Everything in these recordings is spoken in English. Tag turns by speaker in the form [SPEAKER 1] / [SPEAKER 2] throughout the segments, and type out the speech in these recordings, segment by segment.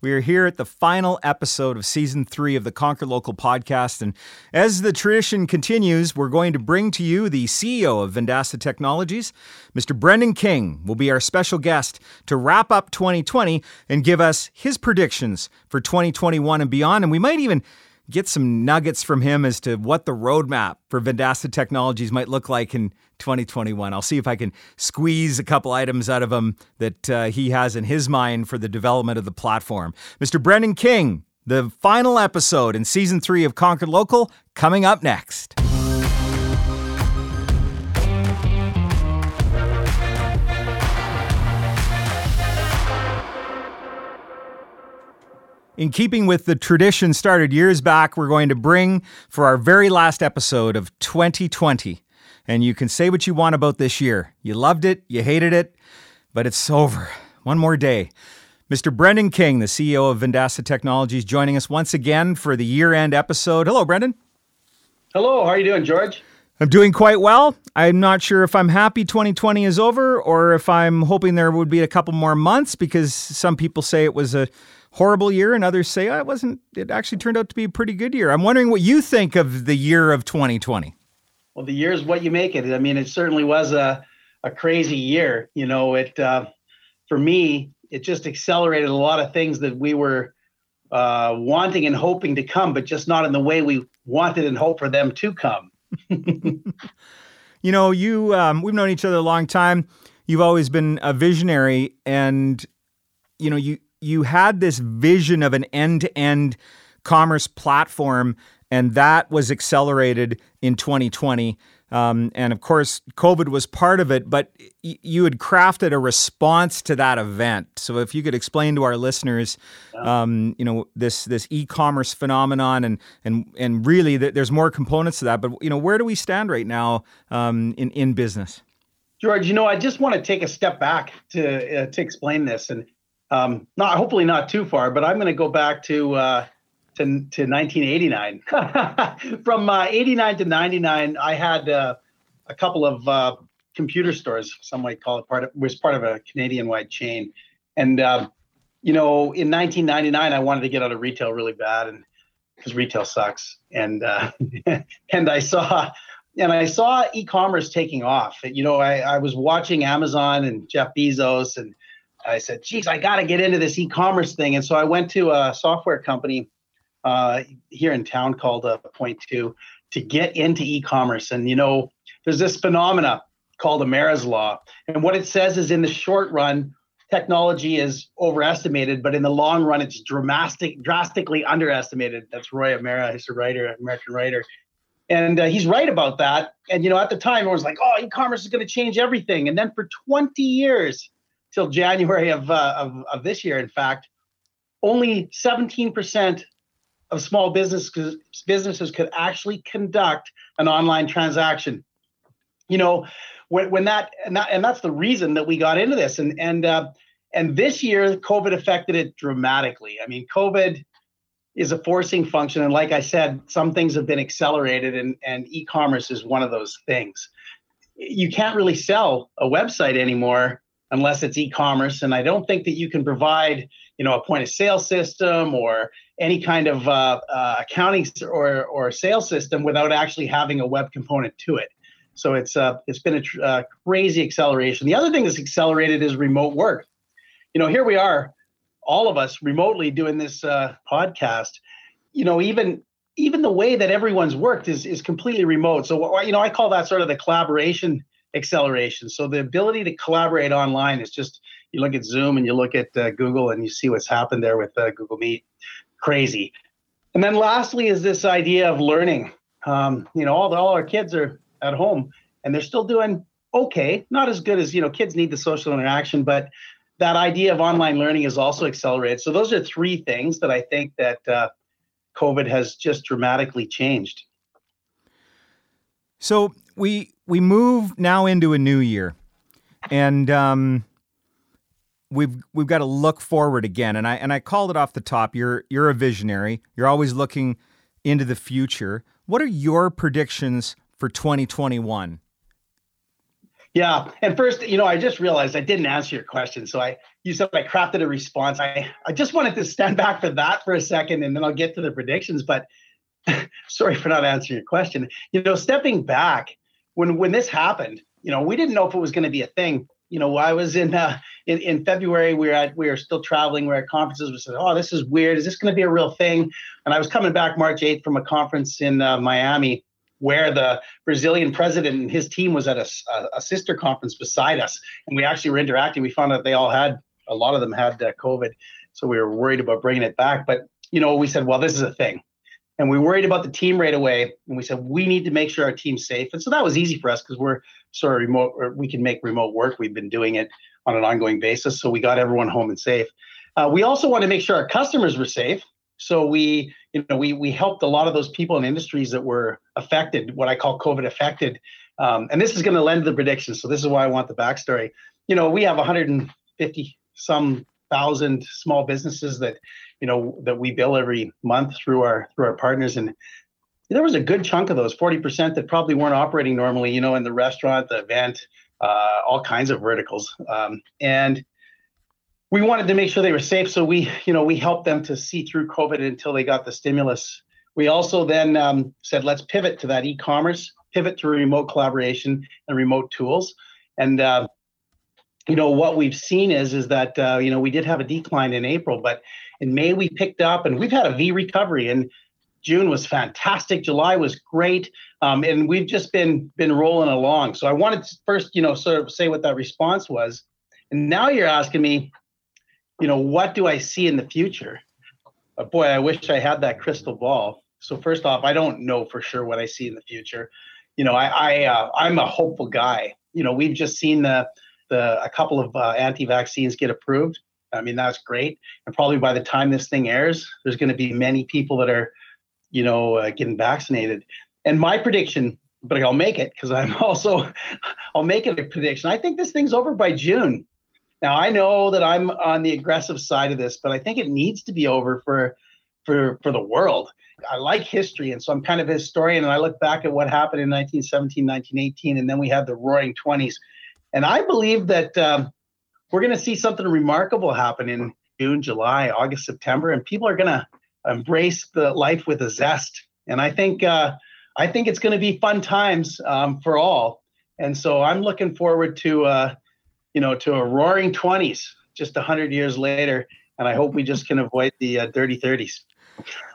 [SPEAKER 1] We are here at the final episode of season three of the Conquer Local podcast. And as the tradition continues, we're going to bring to you the CEO of Vendasta Technologies. Mr. Brendan King will be our special guest to wrap up 2020 and give us his predictions for 2021 and beyond. And we might even get some nuggets from him as to what the roadmap for Vendasta Technologies might look like in 2021. I'll see if I can squeeze a couple items out of him that uh, he has in his mind for the development of the platform. Mr. Brendan King, the final episode in season three of Conquer Local, coming up next. In keeping with the tradition started years back, we're going to bring for our very last episode of 2020. And you can say what you want about this year. You loved it, you hated it, but it's over. One more day. Mr. Brendan King, the CEO of Vendasta Technologies, joining us once again for the year end episode. Hello, Brendan.
[SPEAKER 2] Hello, how are you doing, George?
[SPEAKER 1] I'm doing quite well. I'm not sure if I'm happy 2020 is over or if I'm hoping there would be a couple more months because some people say it was a horrible year and others say oh, it wasn't it actually turned out to be a pretty good year. I'm wondering what you think of the year of 2020.
[SPEAKER 2] Well, the year is what you make it. I mean, it certainly was a a crazy year. You know, it uh, for me, it just accelerated a lot of things that we were uh, wanting and hoping to come, but just not in the way we wanted and hoped for them to come.
[SPEAKER 1] you know, you um, we've known each other a long time. You've always been a visionary, and you know, you you had this vision of an end-to-end commerce platform and that was accelerated in 2020 um, and of course covid was part of it but y- you had crafted a response to that event. So if you could explain to our listeners um, you know this this e-commerce phenomenon and and and really th- there's more components to that but you know where do we stand right now um, in in business?
[SPEAKER 2] George you know i just want to take a step back to uh, to explain this and um, not hopefully not too far, but I'm going to go back to uh, to, to 1989. From uh, 89 to 99, I had uh, a couple of uh, computer stores. Some might call it part of was part of a Canadian-wide chain, and um, you know, in 1999, I wanted to get out of retail really bad, and because retail sucks, and uh, and I saw. And I saw e-commerce taking off. You know, I, I was watching Amazon and Jeff Bezos and I said, geez, I got to get into this e-commerce thing. And so I went to a software company uh, here in town called uh, Point Two to get into e-commerce. And you know, there's this phenomena called Amara's law, and what it says is, in the short run, technology is overestimated, but in the long run, it's dramatic, drastically underestimated. That's Roy Amara, he's a writer, American writer. And uh, he's right about that. And you know, at the time, everyone's like, "Oh, e-commerce is going to change everything." And then for 20 years, till January of, uh, of, of this year, in fact, only 17% of small businesses businesses could actually conduct an online transaction. You know, when, when that and, that and that's the reason that we got into this. And and uh, and this year, COVID affected it dramatically. I mean, COVID is a forcing function, and like I said, some things have been accelerated, and and e-commerce is one of those things. You can't really sell a website anymore unless it's e-commerce. And I don't think that you can provide, you know, a point of sale system or any kind of uh, uh, accounting or or sales system without actually having a web component to it. So it's uh, it's been a tr- uh, crazy acceleration. The other thing that's accelerated is remote work. You know, here we are, all of us remotely doing this uh, podcast. You know, even even the way that everyone's worked is is completely remote. So you know, I call that sort of the collaboration acceleration. So the ability to collaborate online is just you look at Zoom and you look at uh, Google and you see what's happened there with uh, Google Meet, crazy. And then lastly is this idea of learning. Um, you know, all the, all our kids are at home and they're still doing okay, not as good as you know. Kids need the social interaction, but that idea of online learning is also accelerated. So those are three things that I think that uh, COVID has just dramatically changed.
[SPEAKER 1] So we we move now into a new year, and um, we've we've got to look forward again. And I and I called it off the top. You're you're a visionary. You're always looking into the future. What are your predictions for 2021?
[SPEAKER 2] Yeah, and first, you know, I just realized I didn't answer your question. So I, you said I crafted a response. I, I just wanted to stand back for that for a second, and then I'll get to the predictions. But sorry for not answering your question. You know, stepping back when when this happened, you know, we didn't know if it was going to be a thing. You know, I was in uh, in, in February. We were at we were still traveling. We are at conferences. We said, "Oh, this is weird. Is this going to be a real thing?" And I was coming back March eighth from a conference in uh, Miami where the Brazilian president and his team was at a, a, sister conference beside us, and we actually were interacting. We found out they all had a lot of them had uh, COVID, so we were worried about bringing it back. But you know, we said, well, this is a thing, and we worried about the team right away, and we said we need to make sure our team's safe. And so that was easy for us because we're sort of remote, we can make remote work. We've been doing it on an ongoing basis, so we got everyone home and safe. Uh, we also want to make sure our customers were safe. So we, you know, we we helped a lot of those people in industries that were affected, what I call COVID affected. Um, and this is going to lend the predictions. So this is why I want the backstory. You know, we have 150 some thousand small businesses that, you know, that we bill every month through our through our partners, and there was a good chunk of those 40% that probably weren't operating normally. You know, in the restaurant, the event, uh, all kinds of verticals, um, and we wanted to make sure they were safe. So we, you know, we helped them to see through COVID until they got the stimulus. We also then um, said, let's pivot to that e-commerce, pivot to remote collaboration and remote tools. And uh, you know what we've seen is is that uh, you know we did have a decline in April, but in May we picked up, and we've had a V recovery. And June was fantastic. July was great, um, and we've just been been rolling along. So I wanted to first, you know, sort of say what that response was, and now you're asking me, you know, what do I see in the future? Uh, boy, I wish I had that crystal ball. So first off, I don't know for sure what I see in the future. You know, I, I uh, I'm a hopeful guy. You know, we've just seen the the a couple of uh, anti-vaccines get approved. I mean, that's great. And probably by the time this thing airs, there's going to be many people that are, you know, uh, getting vaccinated. And my prediction, but I'll make it because I'm also, I'll make it a prediction. I think this thing's over by June. Now I know that I'm on the aggressive side of this, but I think it needs to be over for for for the world. I like history, and so I'm kind of a historian, and I look back at what happened in 1917, 1918, and then we had the Roaring Twenties, and I believe that um, we're going to see something remarkable happen in June, July, August, September, and people are going to embrace the life with a zest. And I think uh, I think it's going to be fun times um, for all. And so I'm looking forward to uh, you know, to a roaring 20s just 100 years later. And I hope we just can avoid the uh, dirty 30s.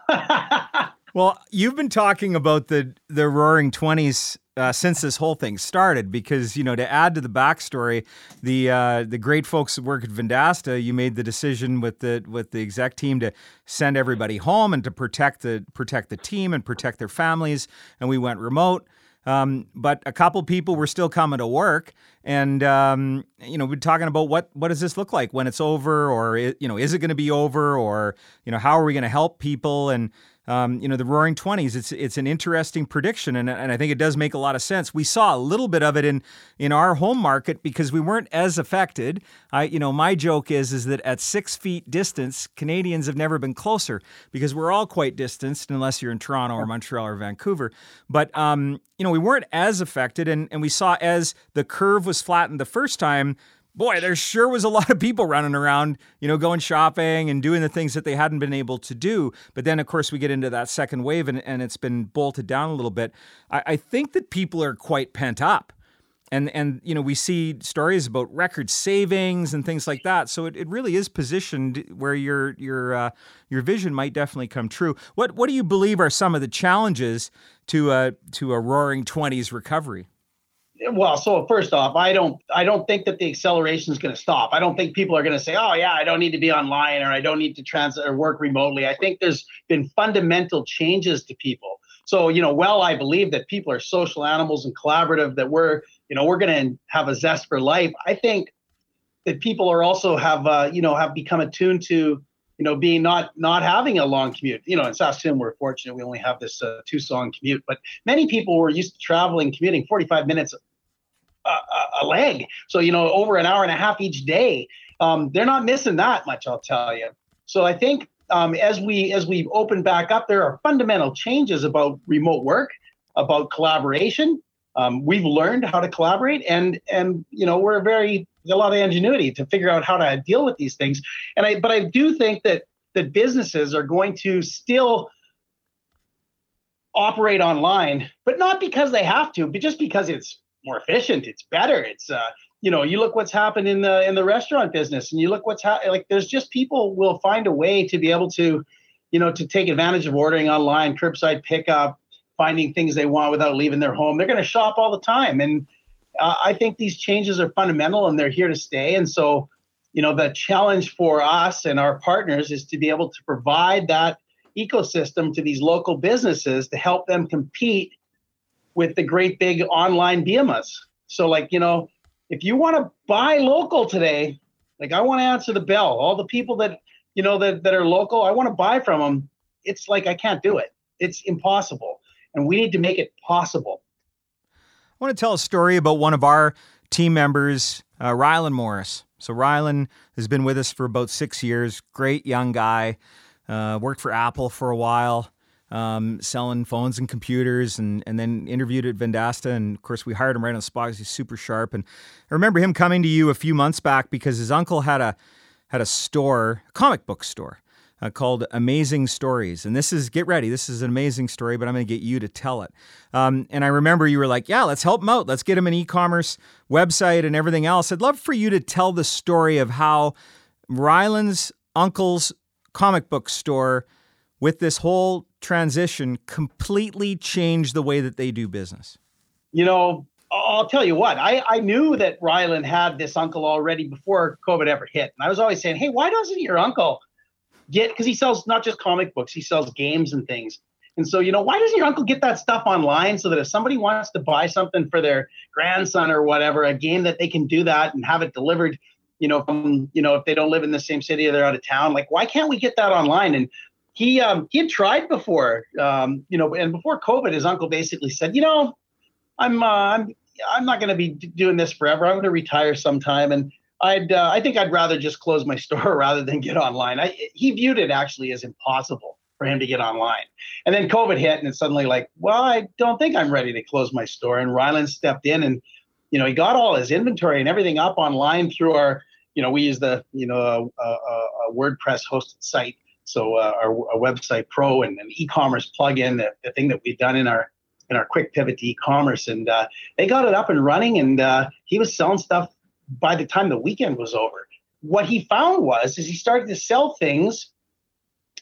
[SPEAKER 1] well, you've been talking about the, the roaring 20s uh, since this whole thing started because you know to add to the backstory the uh, the great folks that work at Vendasta you made the decision with the with the exec team to send everybody home and to protect the protect the team and protect their families and we went remote um, but a couple people were still coming to work, and um, you know, we're talking about what what does this look like when it's over, or you know, is it going to be over, or you know, how are we going to help people? And um, you know, the Roaring Twenties. It's it's an interesting prediction, and, and I think it does make a lot of sense. We saw a little bit of it in in our home market because we weren't as affected. I, you know, my joke is is that at six feet distance, Canadians have never been closer because we're all quite distanced, unless you're in Toronto or Montreal or Vancouver. But um, you know, we weren't as affected, and and we saw as the curve was flattened the first time boy, there sure was a lot of people running around, you know, going shopping and doing the things that they hadn't been able to do. But then, of course, we get into that second wave and, and it's been bolted down a little bit. I, I think that people are quite pent up. And, and you know we see stories about record savings and things like that. So it, it really is positioned where your your uh, your vision might definitely come true. What what do you believe are some of the challenges to a to a Roaring Twenties recovery?
[SPEAKER 2] Well so first off i don't i don't think that the acceleration is going to stop. I don't think people are going to say oh yeah i don't need to be online or i don't need to transit or work remotely. I think there's been fundamental changes to people. So you know well i believe that people are social animals and collaborative that we're you know we're going to have a zest for life. I think that people are also have uh, you know have become attuned to you know being not not having a long commute. You know, in Saskatoon we're fortunate we only have this uh, two song commute, but many people were used to traveling commuting 45 minutes a, a, leg. So you know over an hour and a half each day. Um, they're not missing that much, I'll tell you. So I think um, as we as we open back up, there are fundamental changes about remote work, about collaboration. Um, we've learned how to collaborate, and and you know we're very a lot of ingenuity to figure out how to deal with these things. And I but I do think that that businesses are going to still operate online, but not because they have to, but just because it's more efficient, it's better, it's uh, you know, you look what's happened in the in the restaurant business, and you look what's happening. Like, there's just people will find a way to be able to, you know, to take advantage of ordering online, curbside pickup, finding things they want without leaving their home. They're going to shop all the time, and uh, I think these changes are fundamental and they're here to stay. And so, you know, the challenge for us and our partners is to be able to provide that ecosystem to these local businesses to help them compete with the great big online behemoths. So, like, you know, if you want to buy local today, like I want to answer the bell. All the people that you know that, that are local, I want to buy from them. It's like I can't do it. It's impossible. And we need to make it possible.
[SPEAKER 1] I want to tell a story about one of our team members, uh, Rylan Morris. So Rylan has been with us for about six years. Great young guy. Uh, worked for Apple for a while um, selling phones and computers, and and then interviewed at Vendasta. And of course, we hired him right on the spot because he's super sharp. And I remember him coming to you a few months back because his uncle had a had a store, a comic book store. Uh, called Amazing Stories. And this is, get ready, this is an amazing story, but I'm going to get you to tell it. Um, and I remember you were like, yeah, let's help him out. Let's get him an e commerce website and everything else. I'd love for you to tell the story of how Rylan's uncle's comic book store, with this whole transition completely changed the way that they do business?
[SPEAKER 2] You know, I'll tell you what, I, I knew that Rylan had this uncle already before COVID ever hit. And I was always saying, hey, why doesn't your uncle get, because he sells not just comic books, he sells games and things. And so, you know, why doesn't your uncle get that stuff online so that if somebody wants to buy something for their grandson or whatever, a game that they can do that and have it delivered, you know, from, you know, if they don't live in the same city or they're out of town, like, why can't we get that online? And he um, he had tried before, um, you know, and before COVID, his uncle basically said, you know, I'm uh, I'm I'm not going to be doing this forever. I'm going to retire sometime, and I'd uh, I think I'd rather just close my store rather than get online. I, he viewed it actually as impossible for him to get online, and then COVID hit, and it's suddenly like, well, I don't think I'm ready to close my store. And Rylan stepped in, and you know, he got all his inventory and everything up online through our, you know, we use the you know a, a, a WordPress hosted site so uh, our, our, website pro and an e-commerce plugin, the, the thing that we've done in our in our quick pivot to e-commerce, and uh, they got it up and running. And uh, he was selling stuff by the time the weekend was over. What he found was is he started to sell things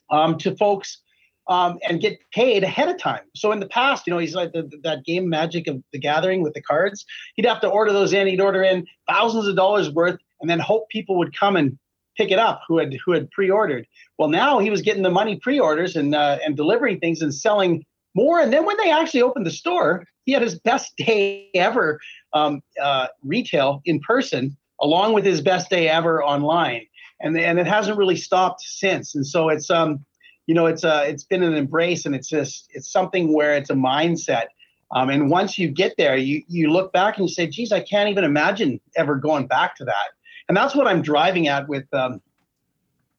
[SPEAKER 2] um, to folks um, and get paid ahead of time. So in the past, you know, he's like the, that game Magic of the Gathering with the cards. He'd have to order those in. He'd order in thousands of dollars worth, and then hope people would come and pick it up who had who had pre-ordered. Well, now he was getting the money pre-orders and uh, and delivering things and selling more. And then when they actually opened the store, he had his best day ever um, uh, retail in person, along with his best day ever online. And and it hasn't really stopped since. And so it's um you know it's uh it's been an embrace and it's just it's something where it's a mindset. Um, and once you get there, you you look back and you say, "Geez, I can't even imagine ever going back to that." And that's what I'm driving at with um,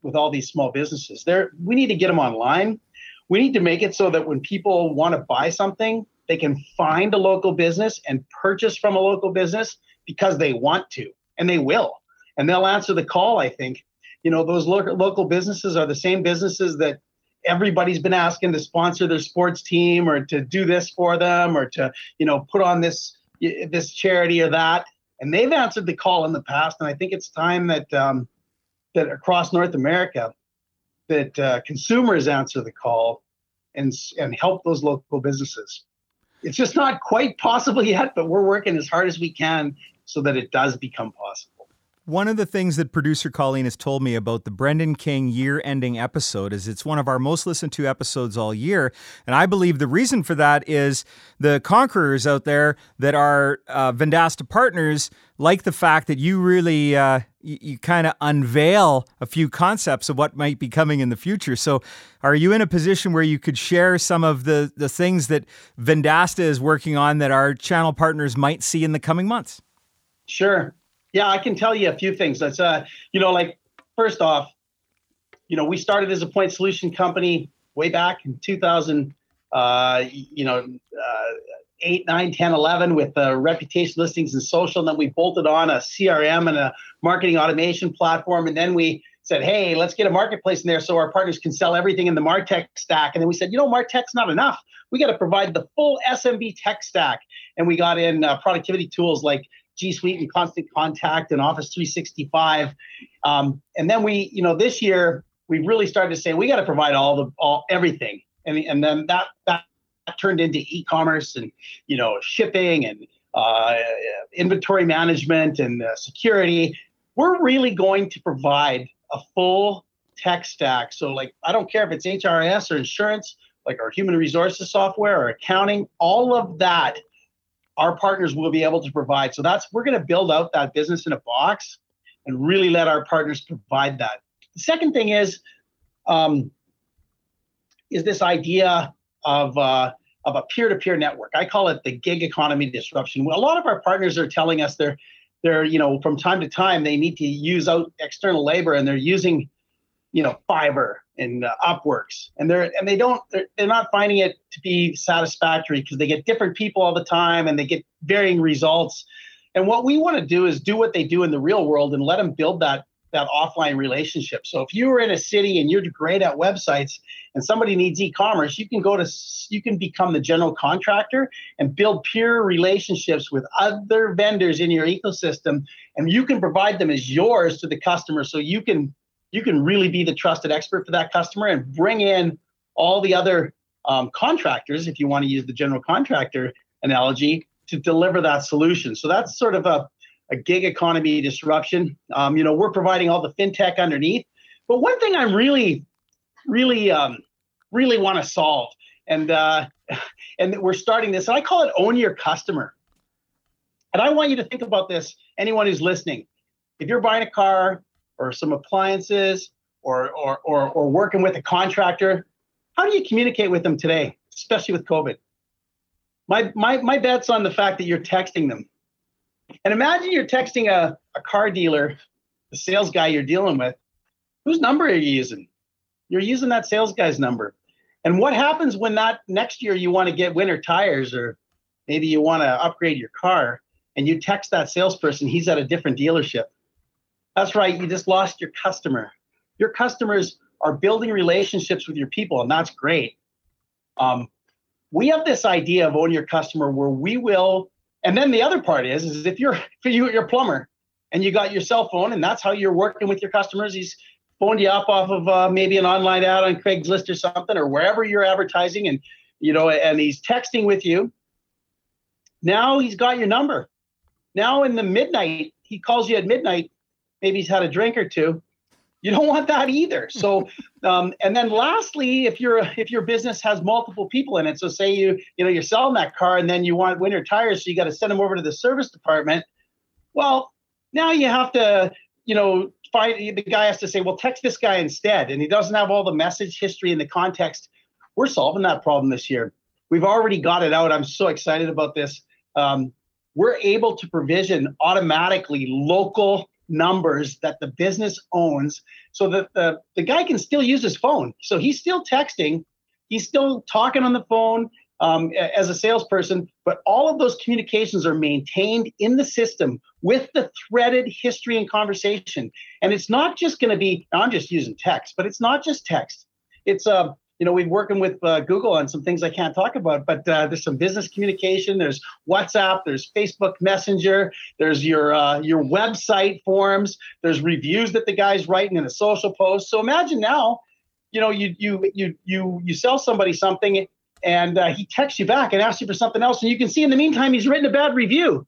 [SPEAKER 2] with all these small businesses. There, we need to get them online. We need to make it so that when people want to buy something, they can find a local business and purchase from a local business because they want to, and they will, and they'll answer the call. I think, you know, those lo- local businesses are the same businesses that everybody's been asking to sponsor their sports team or to do this for them or to, you know, put on this this charity or that and they've answered the call in the past. And I think it's time that um, that across North America, that uh, consumers answer the call and and help those local businesses. It's just not quite possible yet, but we're working as hard as we can so that it does become possible.
[SPEAKER 1] One of the things that producer Colleen has told me about the Brendan King year ending episode is it's one of our most listened to episodes all year. And I believe the reason for that is the conquerors out there that are uh, Vendasta partners like the fact that you really uh, you, you kind of unveil a few concepts of what might be coming in the future. So, are you in a position where you could share some of the the things that Vendasta is working on that our channel partners might see in the coming months?
[SPEAKER 2] Sure. Yeah, I can tell you a few things. That's uh, you know, like first off, you know, we started as a point solution company way back in 2000. Uh, you know, uh, 8, 9, 10, 11 with uh, reputation listings and social. And then we bolted on a CRM and a marketing automation platform. And then we said, hey, let's get a marketplace in there so our partners can sell everything in the Martech stack. And then we said, you know, Martech's not enough. We got to provide the full SMB tech stack. And we got in uh, productivity tools like G Suite and Constant Contact and Office 365. Um, and then we, you know, this year we really started to say we got to provide all the all everything. And, and then that that turned into e-commerce and you know shipping and uh, inventory management and uh, security. We're really going to provide a full tech stack. So like I don't care if it's HRIS or insurance, like our human resources software or accounting, all of that our partners will be able to provide. So that's we're going to build out that business in a box and really let our partners provide that. The second thing is um, is this idea of uh, of a peer-to-peer network. I call it the gig economy disruption. A lot of our partners are telling us they're they're you know from time to time they need to use out external labor and they're using you know Fiverr and uh, Upworks and they're and they don't they're, they're not finding it to be satisfactory because they get different people all the time and they get varying results. And what we want to do is do what they do in the real world and let them build that that offline relationship. So if you are in a city and you're great at websites and somebody needs e-commerce, you can go to you can become the general contractor and build peer relationships with other vendors in your ecosystem and you can provide them as yours to the customer so you can you can really be the trusted expert for that customer and bring in all the other um, contractors if you want to use the general contractor analogy to deliver that solution. So that's sort of a a gig economy disruption. Um, you know, we're providing all the fintech underneath. But one thing I'm really, really, um, really want to solve, and uh, and we're starting this. And I call it own your customer. And I want you to think about this. Anyone who's listening, if you're buying a car or some appliances or or or, or working with a contractor, how do you communicate with them today, especially with COVID? My my my bet's on the fact that you're texting them and imagine you're texting a, a car dealer, the sales guy you're dealing with. Whose number are you using? You're using that sales guy's number. And what happens when that next year you want to get winter tires or maybe you want to upgrade your car and you text that salesperson, he's at a different dealership. That's right, you just lost your customer. Your customers are building relationships with your people, and that's great. Um, we have this idea of own your customer where we will and then the other part is, is if you're if you you're a plumber and you got your cell phone and that's how you're working with your customers, he's phoned you up off of uh, maybe an online ad on Craigslist or something or wherever you're advertising, and you know, and he's texting with you. Now he's got your number. Now in the midnight, he calls you at midnight. Maybe he's had a drink or two, you don't want that either. So, um, and then lastly, if your if your business has multiple people in it, so say you you know you're selling that car and then you want winter tires, so you got to send them over to the service department. Well, now you have to you know find the guy has to say, well, text this guy instead, and he doesn't have all the message history and the context. We're solving that problem this year. We've already got it out. I'm so excited about this. Um, we're able to provision automatically local numbers that the business owns so that the, the guy can still use his phone. So he's still texting, he's still talking on the phone um, as a salesperson, but all of those communications are maintained in the system with the threaded history and conversation. And it's not just going to be, I'm just using text, but it's not just text. It's uh, you know, we're working with uh, Google on some things I can't talk about, but uh, there's some business communication. There's WhatsApp. There's Facebook Messenger. There's your uh, your website forms. There's reviews that the guy's writing in a social post. So imagine now, you know, you you you you you sell somebody something, and uh, he texts you back and asks you for something else, and you can see in the meantime he's written a bad review.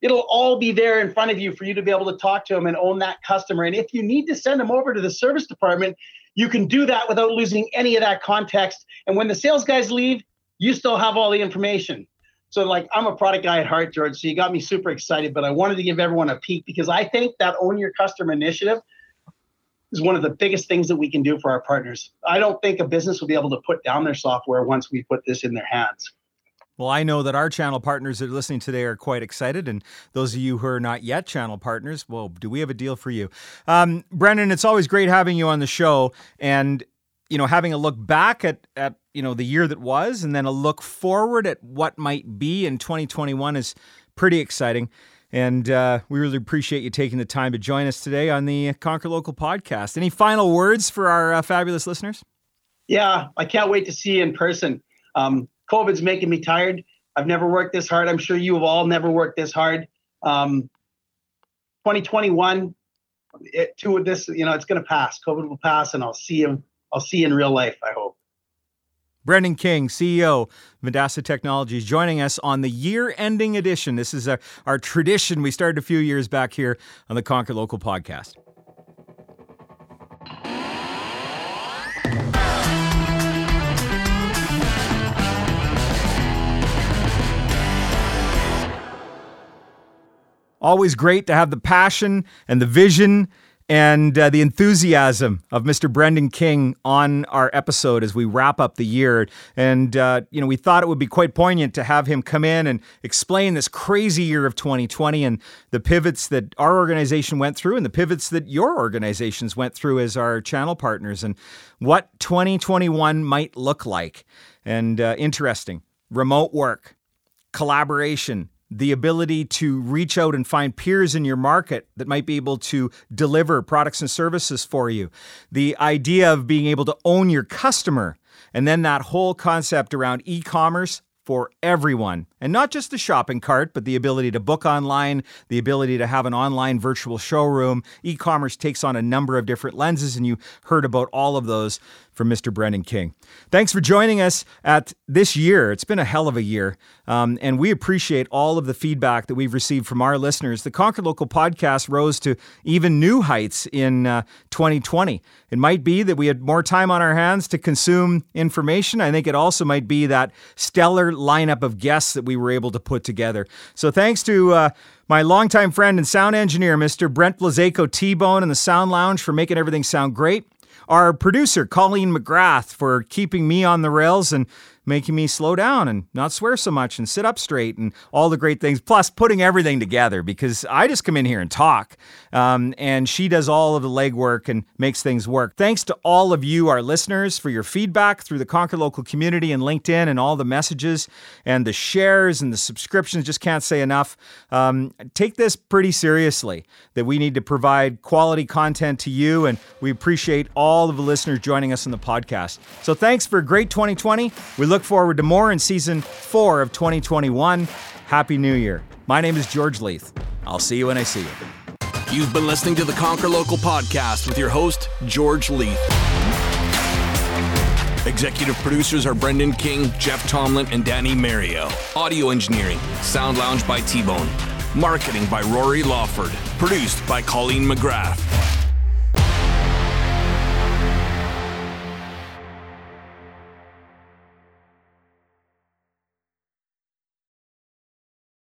[SPEAKER 2] It'll all be there in front of you for you to be able to talk to him and own that customer. And if you need to send him over to the service department, you can do that without losing any of that context. And when the sales guys leave, you still have all the information. so like I'm a product guy at heart, George. So you got me super excited, but I wanted to give everyone a peek because I think that own your customer initiative is one of the biggest things that we can do for our partners. I don't think a business will be able to put down their software once we put this in their hands.
[SPEAKER 1] Well, I know that our channel partners that are listening today are quite excited. And those of you who are not yet channel partners, well, do we have a deal for you? Um, Brendan, it's always great having you on the show. And, you know, having a look back at, at, you know, the year that was and then a look forward at what might be in 2021 is pretty exciting. And uh, we really appreciate you taking the time to join us today on the Conquer Local podcast. Any final words for our uh, fabulous listeners?
[SPEAKER 2] Yeah, I can't wait to see you in person. Um, COVID's making me tired. I've never worked this hard. I'm sure you have all never worked this hard. Um, 2021, it, to this, you know, it's going to pass. COVID will pass, and I'll see you. I'll see you in real life. I hope.
[SPEAKER 1] Brendan King, CEO Vendasta Technologies, joining us on the year ending edition. This is a, our tradition we started a few years back here on the Conquer Local podcast. Always great to have the passion and the vision and uh, the enthusiasm of Mr. Brendan King on our episode as we wrap up the year. And, uh, you know, we thought it would be quite poignant to have him come in and explain this crazy year of 2020 and the pivots that our organization went through and the pivots that your organizations went through as our channel partners and what 2021 might look like. And uh, interesting remote work, collaboration, the ability to reach out and find peers in your market that might be able to deliver products and services for you, the idea of being able to own your customer, and then that whole concept around e commerce for everyone. And not just the shopping cart, but the ability to book online, the ability to have an online virtual showroom. E commerce takes on a number of different lenses, and you heard about all of those from Mr. Brendan King. Thanks for joining us at this year. It's been a hell of a year, um, and we appreciate all of the feedback that we've received from our listeners. The Conquer Local podcast rose to even new heights in uh, 2020. It might be that we had more time on our hands to consume information. I think it also might be that stellar lineup of guests that we were able to put together. So thanks to uh, my longtime friend and sound engineer, Mr. Brent Blazaco T Bone, and the Sound Lounge for making everything sound great our producer, Colleen McGrath, for keeping me on the rails and making me slow down and not swear so much and sit up straight and all the great things. Plus, putting everything together because I just come in here and talk. Um, and she does all of the legwork and makes things work. Thanks to all of you, our listeners, for your feedback through the Conquer Local community and LinkedIn and all the messages and the shares and the subscriptions. Just can't say enough. Um, take this pretty seriously that we need to provide quality content to you. And we appreciate all of the listeners joining us in the podcast. So thanks for a great 2020. We look forward to more in season four of 2021. Happy New Year. My name is George Leith. I'll see you when I see you.
[SPEAKER 3] You've been listening to the Conquer Local podcast with your host, George Leith. Executive producers are Brendan King, Jeff Tomlin, and Danny Mario. Audio engineering, Sound Lounge by T Bone. Marketing by Rory Lawford. Produced by Colleen McGrath.